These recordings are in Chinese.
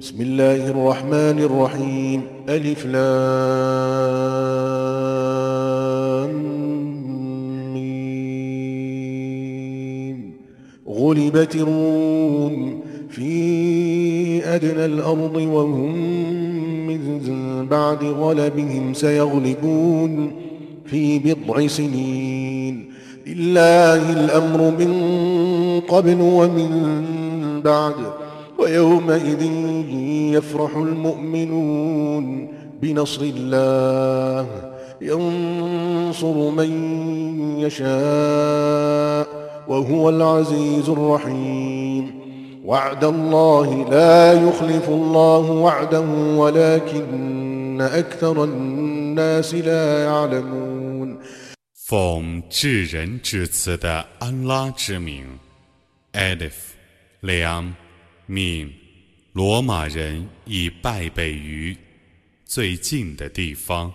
بسم الله الرحمن الرحيم. ألف لام غلبت الروم في أدنى الأرض وهم من بعد غلبهم سيغلبون في بضع سنين. لله الأمر من قبل ومن بعد. ويومئذ يفرح المؤمنون بنصر الله ينصر من يشاء وهو العزيز الرحيم وعد الله لا يخلف الله وعده ولكن أكثر الناس لا يعلمون 奉至仁至慈的安拉之名，Alif，两。 命罗马人以败北于最近的地方，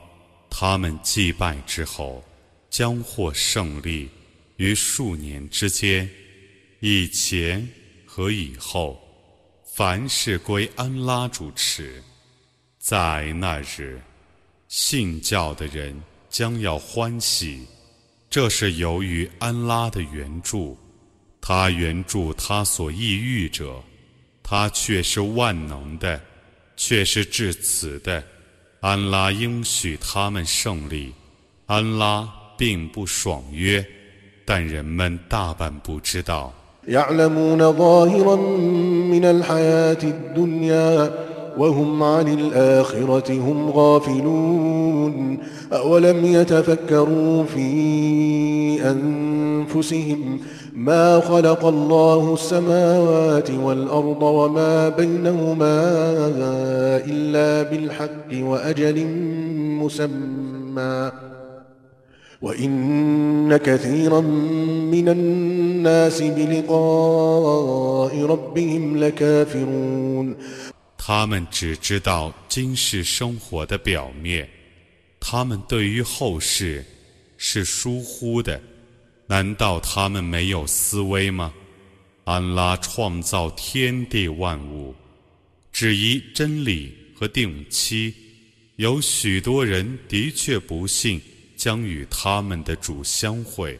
他们祭拜之后，将获胜利于数年之间，以前和以后，凡事归安拉主持。在那日，信教的人将要欢喜，这是由于安拉的援助，他援助他所抑郁者。他却是万能的，却是至此的。安拉应许他们胜利。安拉并不爽约，但人们大半不知道。وهم عن الآخرة هم غافلون أولم يتفكروا في أنفسهم ما خلق الله السماوات والأرض وما بينهما إلا بالحق وأجل مسمى وإن كثيرا من الناس بلقاء ربهم لكافرون 他们只知道今世生活的表面，他们对于后世是疏忽的。难道他们没有思维吗？安拉创造天地万物，只依真理和定期。有许多人的确不信，将与他们的主相会。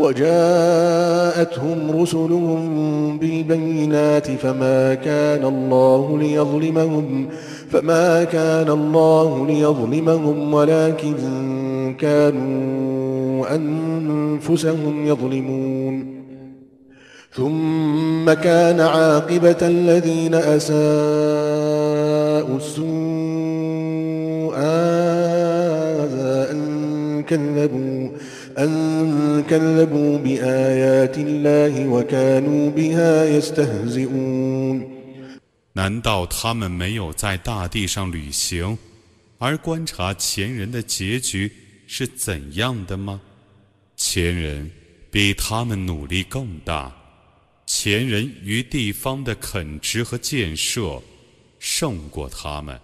وجاءتهم رسلهم بالبينات فما كان الله ليظلمهم فما كان الله ليظلمهم ولكن كانوا أنفسهم يظلمون. ثم كان عاقبة الذين أساءوا السوء أن كذبوا. 难道他们没有在大地上旅行，而观察前人的结局是怎样的吗？前人比他们努力更大，前人于地方的垦殖和建设胜过他们，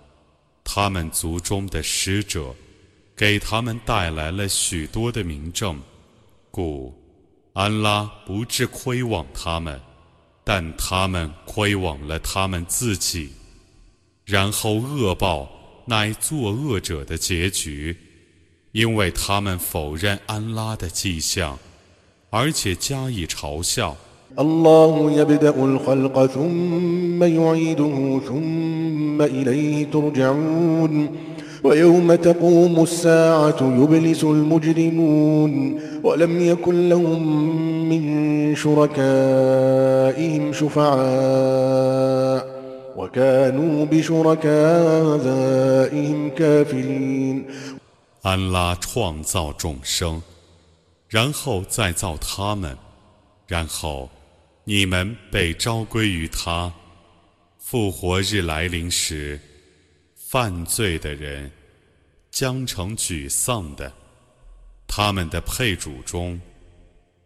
他们族中的使者。给他们带来了许多的名证，故安拉不致亏枉他们，但他们亏枉了他们自己，然后恶报乃作恶者的结局，因为他们否认安拉的迹象，而且加以嘲笑。ويوم تقوم الساعة يبلس المجرمون ولم يكن لهم من شركائهم شفعاء وكانوا بشركائهم كافرين 安拉创造众生，然后再造他们，然后你们被召归于他。复活日来临时， 犯罪的人将成沮丧的， 他们的配主中，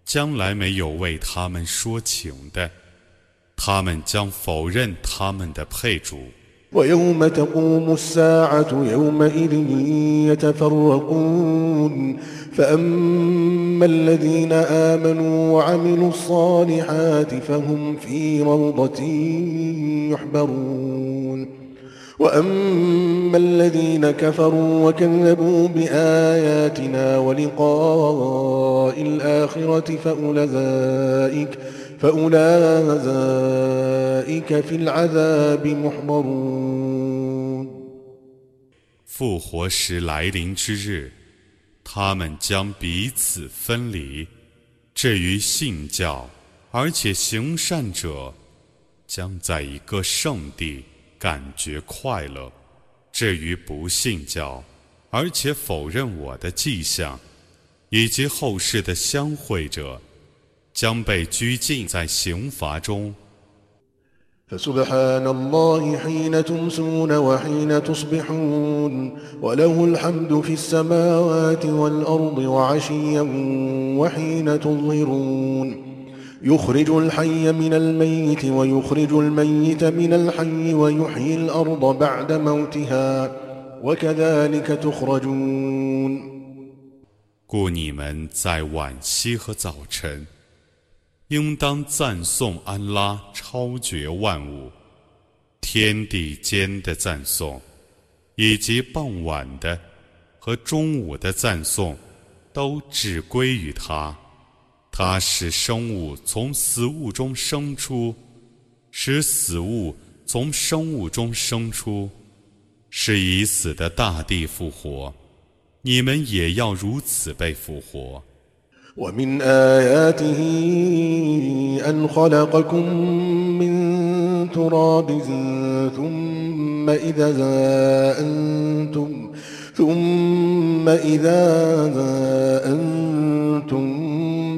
将来没有为他们说情的，他们将否认他们的配主。ويوم تقوم الساعة يومئذ يتفرقون فأما الذين آمنوا وعملوا الصالحات فهم في روضة يحبرون وأما الذين كفروا وكذبوا بآياتنا ولقاء الآخرة فأولئك 复活时来临之日，他们将彼此分离。至于信教而且行善者，将在一个圣地 感觉快乐；至于不信教而且否认我的迹象以及后世的相会者，将被拘禁在刑罚中。فسبحان الله حين تمسون وحين تصبحون وله الحمد في السماوات والأرض وعشيا وحين تظهرون يخرج الحي من الميت ويخرج الميت من الحي ويحيي الأرض بعد موتها وكذلك تخرجون 故你们在晚夕和早晨，应当赞颂安拉超绝万物，天地间的赞颂，以及傍晚的和中午的赞颂，都只归于他。 他使生物从死物中生出，使死物从生物中生出，使已死的大地复活。你们也要如此被复活。ومن آياته أن خلقكم من تراب ثم إذا أنتم ثم إذا أنتم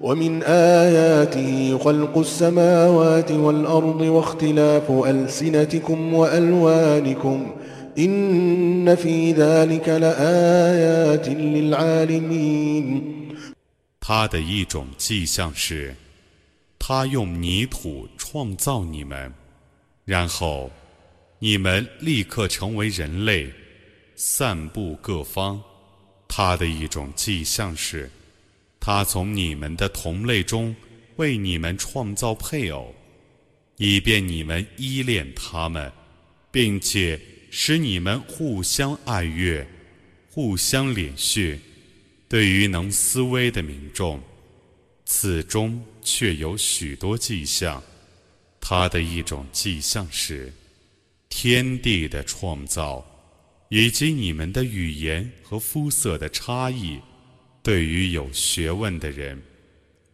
ومن آياته خلق السماوات والأرض واختلاف ألسنتكم وألوانكم إن في ذلك لآيات للعالمين 他的一种迹象是，他用泥土创造你们，然后你们立刻成为人类，散布各方。他的一种迹象是， 他从你们的同类中为你们创造配偶，以便你们依恋他们，并且使你们互相爱悦，互相怜恤。对于能思维的民众，此中却有许多迹象。他的一种迹象是天地的创造，以及你们的语言和肤色的差异。对于有学问的人，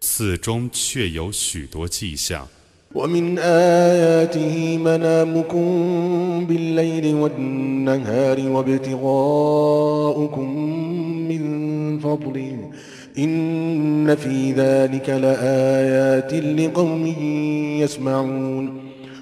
此中却有许多迹象。ومن آياته منامكم بالليل والنهار وابتغاؤكم من فضله إن في ذلك لآيات لقوم يسمعون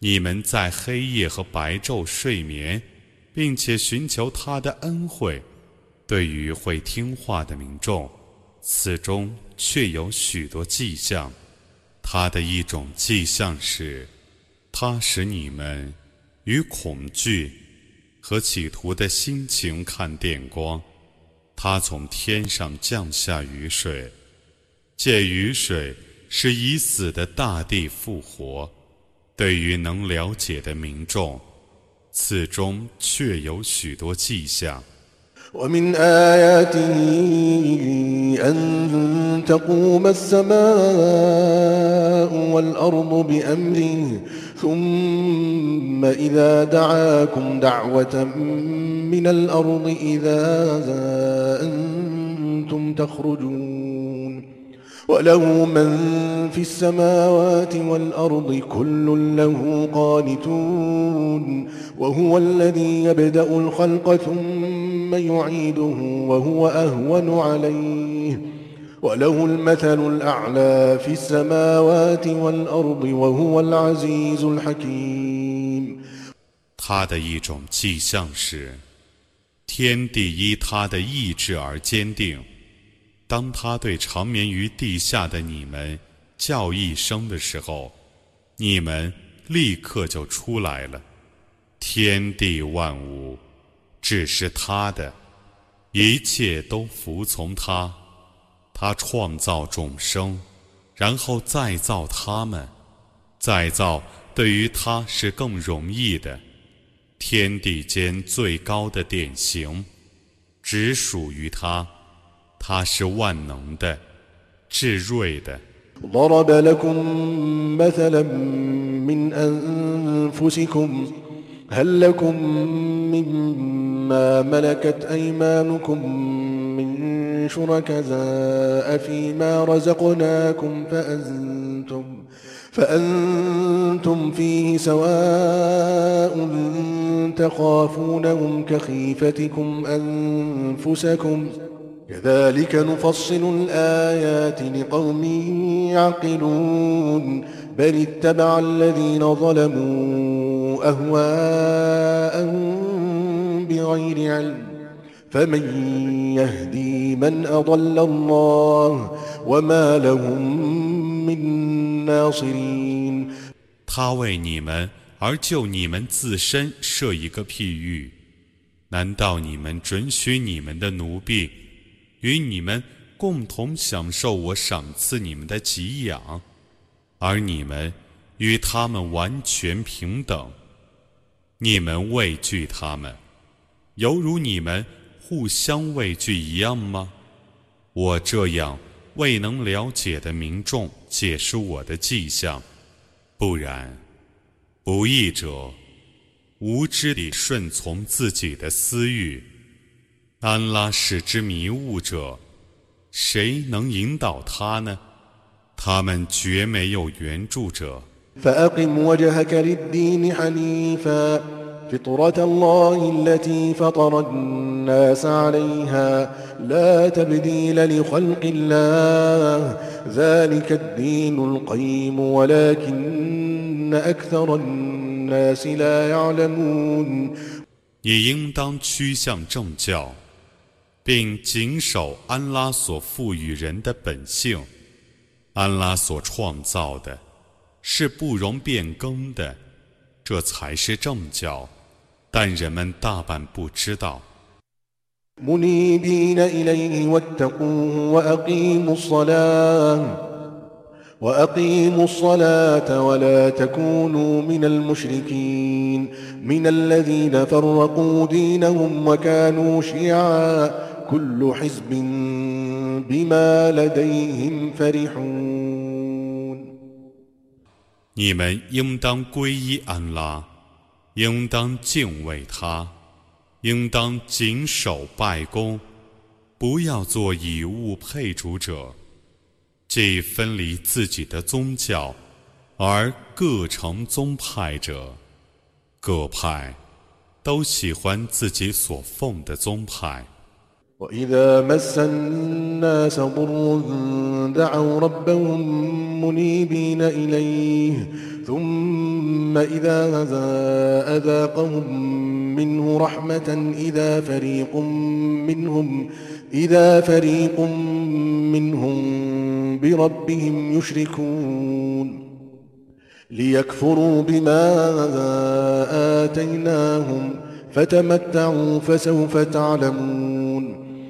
你们在黑夜和白昼睡眠，并且寻求他的恩惠。对于会听话的民众，此中却有许多迹象，它的一种迹象是，它使你们与恐惧和企图的心情看电光。它从天上降下雨水，借雨水使已死的大地复活，对于能了解的民众，此中确有许多迹象。ومن آياته أن تقوم السماء والأرض بأمره ثم إذا دعاكم دعوة من الأرض إذا أنتم تخرجون وله من في السماوات والأرض كل له قانتون وهو الذي يبدأ الخلق ثم يعيده وهو أهون عليه وله المثل الأعلى في السماوات والأرض وهو العزيز الحكيم 他的一种迹象是，天地依他的意志而坚定。 当他对长眠于地下的你们叫一声的时候，你们立刻就出来了。天地万物只是他的，一切都服从他。他创造众生，然后再造他们。再造对于他是更容易的。天地间最高的典型，只属于他。他是万能的，智睿的。ضرب لكم مثلا من أنفسكم هل لكم مما ملكت أيمانكم من شركاء فيما رزقناكم فأنتم فأنتم فيه سواء تخافونهم كخيفتكم أنفسكم ۖ كذلك نفصل الآيات لقوم يعقلون بل اتبع الذين ظلموا أهواءهم بغير علم فمن يهدي من أضل الله وما لهم من ناصرين 他为你们而就你们自身设一个譬喻，难道你们准许你们的奴婢？ 与你们共同享受我赏赐你们的给养，而你们与他们完全平等。你们畏惧他们，犹如你们互相畏惧一样吗？我这样未能了解的民众解释我的迹象，不然，不义者无知地顺从自己的私欲。安拉使之迷雾者，谁能引导他呢？他们绝没有援助者。فأقم وجهك للدين حنيفا فطرة الله التي فطر الناس عليها لا تبديل لخلق الله ذلك الدين القيم ولكن أكثر الناس لا يعلمون 你应当趋向正教。 并谨守安拉所赋予人的本性，安拉所创造的，是不容变更的，这才是正教，但人们大半不知道。وأقيموا الصلاة ولا تكونوا من المشركين من الذين فرقوا دينهم وكانوا شيعا كل حزب بما لديهم فرحون 你们应当皈依安拉，应当敬畏他，应当谨守拜功，不要做以物配主者。既分离自己的宗教，而各成宗派者，各派都喜欢自己所奉的宗派。 وإذا مس الناس ضر دعوا ربهم منيبين إليه ثم إذا أذاقهم منه رحمة إذا فريق منهم إذا فريق منهم بربهم يشركون. ليكفروا بما آتيناهم فتمتعوا فسوف تعلمون.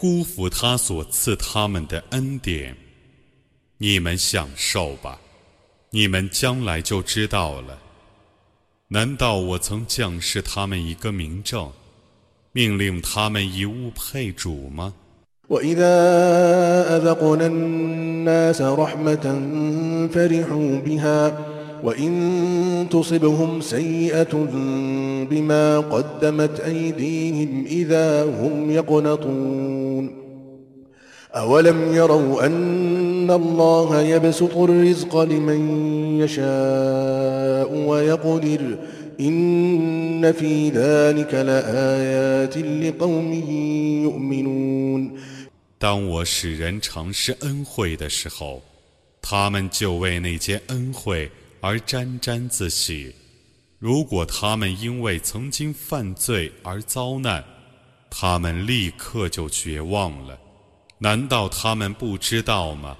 辜负他所赐他们的恩典。你们享受吧，你们将来就知道了。难道我曾降示他们一个明证，命令他们以物配主吗？وإذا أذقنا الناس رحمة فرحوا بها وإن تصبهم سيئة بما قدمت أيديهم إذا هم يقنطون أولم يروا أن الله يبسط الرزق لمن يشاء ويقدر إن في ذلك لآيات لقوم يؤمنون 当我使人尝试恩惠的时候，他们就为那些恩惠 而沾沾自喜。如果他们因为曾经犯罪而遭难，他们立刻就绝望了。难道他们不知道吗？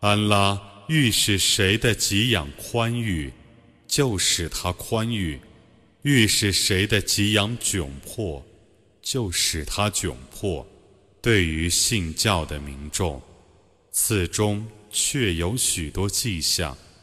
安拉欲使谁的给养宽裕，就使他宽裕；欲使谁的给养窘迫，就使他窘迫。对于信教的民众，此中确有许多迹象。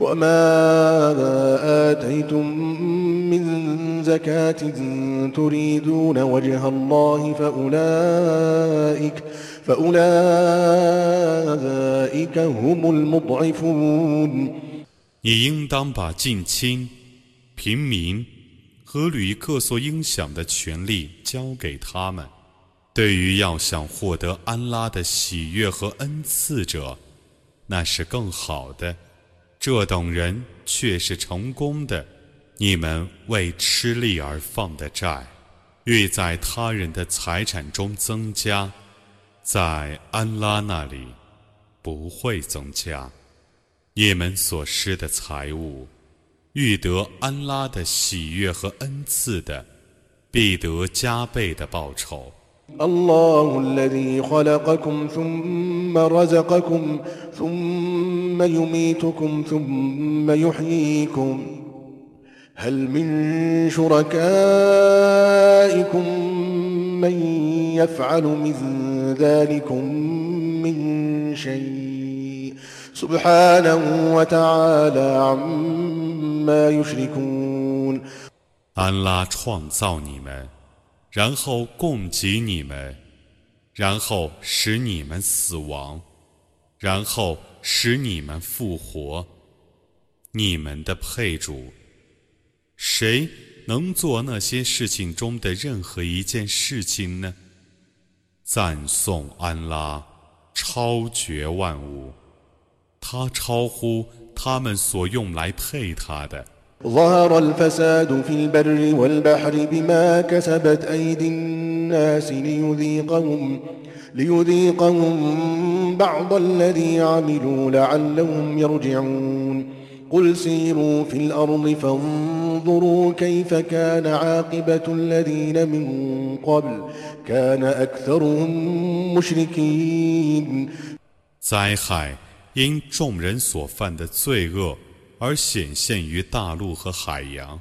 وما آتيتم من زكاة تريدون وجه الله فأولئك فأولئك هم المضعفون 你应当把近亲、平民和旅客所应享的权利交给他们。对于要想获得安拉的喜悦和恩赐者，那是更好的。 这等人却是成功的。你们为吃力而放的债，欲在他人的财产中增加，在安拉那里不会增加。你们所施的财物，欲得安拉的喜悦和恩赐的，必得加倍的报酬。الله الذي خلقكم ثم رزقكم ثم يميتكم ثم يحييكم هل من شركائكم من يفعل من ذلكم من شيء سبحانه وتعالى عما يشركون 安拉创造你们。然后供给你们，然后使你们死亡，然后 使你们复活。你们的配主，谁能做那些事情中的任何一件事情呢？赞颂安拉，超绝万物，他超乎他们所用来配他的。ظهر الفساد في البر والبحر بما كسبت أيدي الناس ليذيقهم ليذيقهم بعض الذي عملوا لعلهم يرجعون قل سيروا في الأرض فانظروا كيف كان عاقبة الذين من قبل كان أكثرهم مشركين 灾害因众人所犯的罪恶 而显现于大陆和海洋，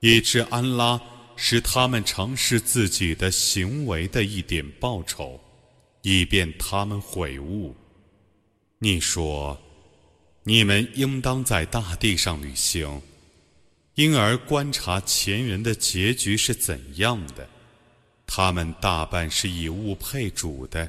以致安拉使他们尝试自己的行为的一点报酬，以便他们悔悟。你说，你们应当在大地上旅行，因而观察前人的结局是怎样的。他们大半是以物配主的。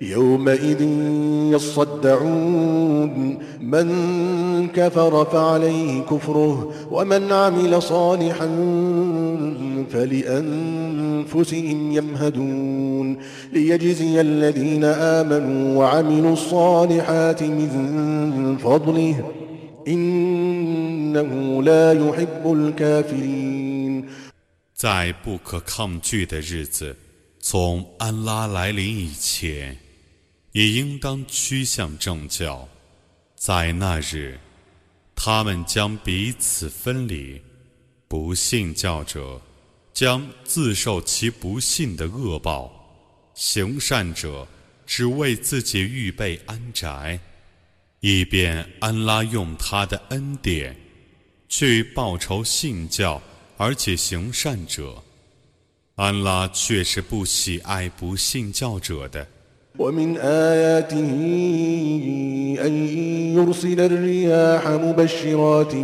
يومئذ يصدعون من كفر فعليه كفره ومن عمل صالحا فلأنفسهم يمهدون ليجزي الذين آمنوا وعملوا الصالحات من فضله إنه لا يحب الكافرين 在不可抗拒的日子，从安拉来临以前， 也应当趋向正教。在那日，他们将彼此分离，不信教者将自受其不信的恶报，行善者只为自己预备安宅，以便安拉用他的恩典去报仇信教而且行善者。安拉却是不喜爱不信教者的。ومن آياته أن يرسل الرياح مبشرات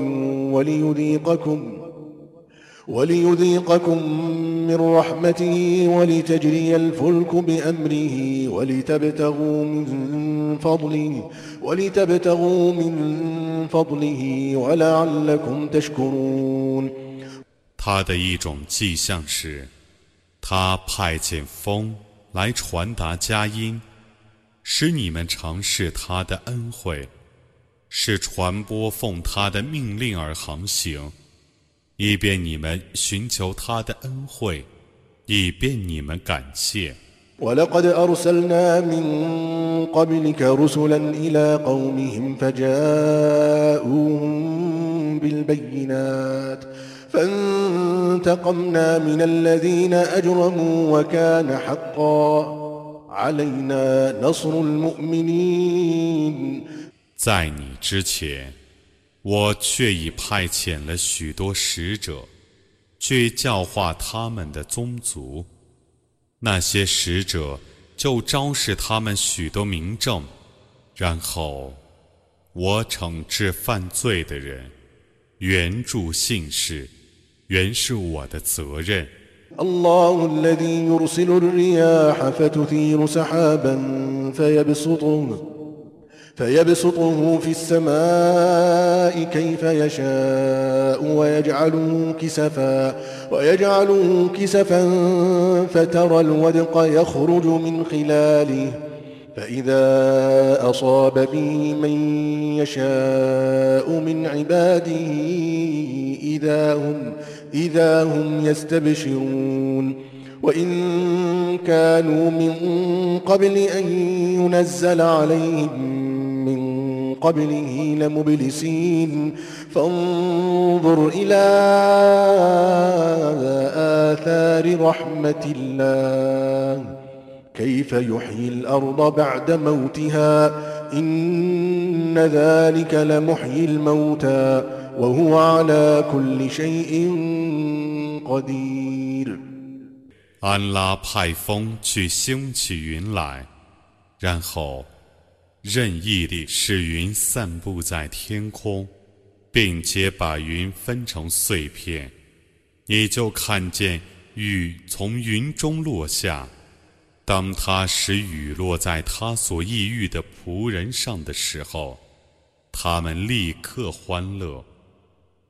وليذيقكم وليذيقكم من رحمته ولتجري الفلك بأمره ولتبتغوا من فضله ولتبتغوا من فضله ولعلكم تشكرون 他的一种迹象是，他派遣风 来传达佳音，使你们尝试他的恩惠，是传播奉他的命令而航行，以便你们寻求他的恩惠，以便你们感谢。ولقد أرسلنا من قبلك رسلا إلى قومهم فجاءوهم بالبينات فانتقمنا من الذين أجرموا وكان حقا علينا نصر المؤمنين 在你之前，我却已派遣了许多使者，去教化他们的宗族。那些使者就昭示他们许多明证，然后我惩治犯罪的人，援助信士， 原是我的责任。 الله الذي يرسل الرياح فتثير سحابا فيبسطه فيبسطه في السماء كيف يشاء ويجعله كسفا ويجعله كسفا فترى الودق يخرج من خلاله فإذا أصاب به من يشاء من عباده إذا هم إذا هم يستبشرون وإن كانوا من قبل أن ينزل عليهم من قبله لمبلسين فانظر إلى آثار رحمة الله كيف يحيي الأرض بعد موتها إن ذلك لمحيي الموتى وهو على كل شيء قدير 安拉派风去兴起云来，然后任意地使云散布在天空，并且把云分成碎片，你就看见雨从云中落下。当他使雨落在他所抑郁的仆人上的时候，他们立刻欢乐；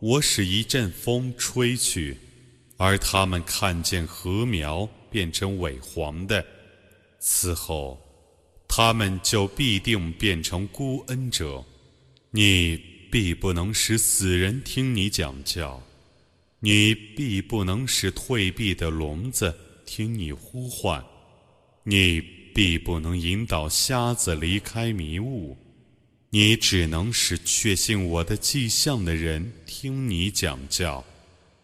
我使一阵风吹去，而他们看见禾苗变成萎黄的，此后，他们就必定变成孤恩者。你必不能使死人听你讲教，你必不能使退避的聋子听你呼唤，你必不能引导瞎子离开迷雾。你只能使确信我的迹象的人听你讲教，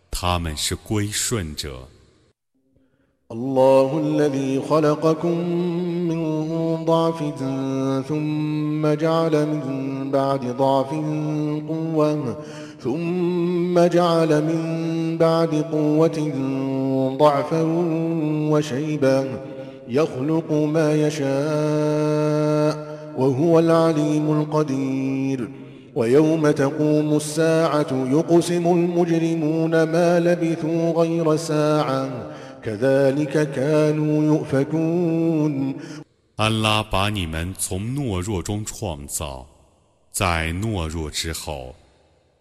他们是归顺者。الله الذي خلقكم من ضعف ثم جعل من بعد ضعف قوة ثم جعل من بعد قوة ضعفا وشيبا يخلق ما يشاء وهو العليم القدير ويوم تقوم الساعة يقسم المجرمون ما لبثوا غير ساعة كذلك كانوا يؤفكون 安拉把你们从懦弱中创造，在懦弱之后，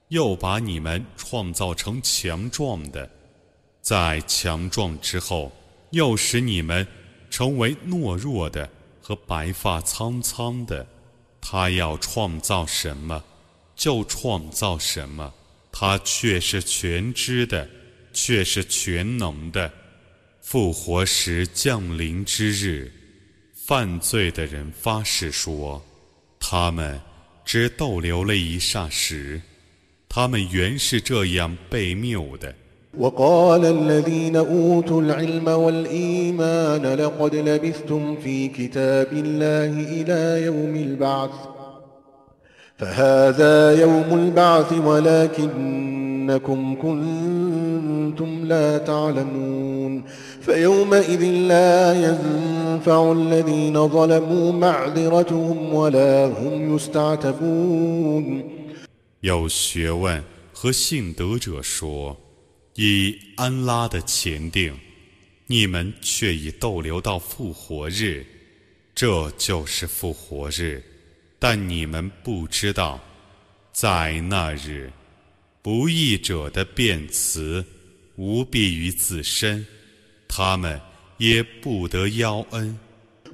又把你们创造成强壮的，在强壮之后，又使你们成为懦弱的。 和白发苍苍的，他要创造什么，就创造什么。他却是全知的，却是全能的。复活时降临之日，犯罪的人发誓说，他们只逗留了一霎时，他们原是这样被谬的。وقال الذين أوتوا العلم والإيمان لقد لبثتم في كتاب الله إلى يوم البعث فهذا يوم البعث ولكنكم كنتم لا تعلمون فيومئذ لا ينفع الذين ظلموا معذرتهم ولا هم يستعتبون 有学问和信德者说。 以安拉的前定，你们却已逗留到复活日，这就是复活日。但你们不知道，在那日，不义者的辩词无必于自身，他们也不得邀恩。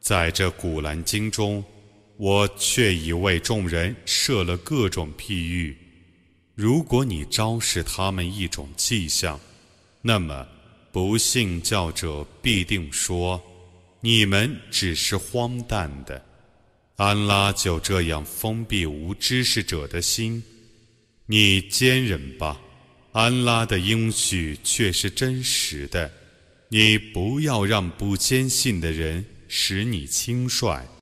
在这古兰经中，我却已为众人设了各种譬喻。如果你昭示他们一种迹象，那么不信教者必定说：你们只是荒诞的。安拉就这样封闭无知识者的心，你坚忍吧。安拉的应许却是真实的，你不要让不坚信的人使你轻率。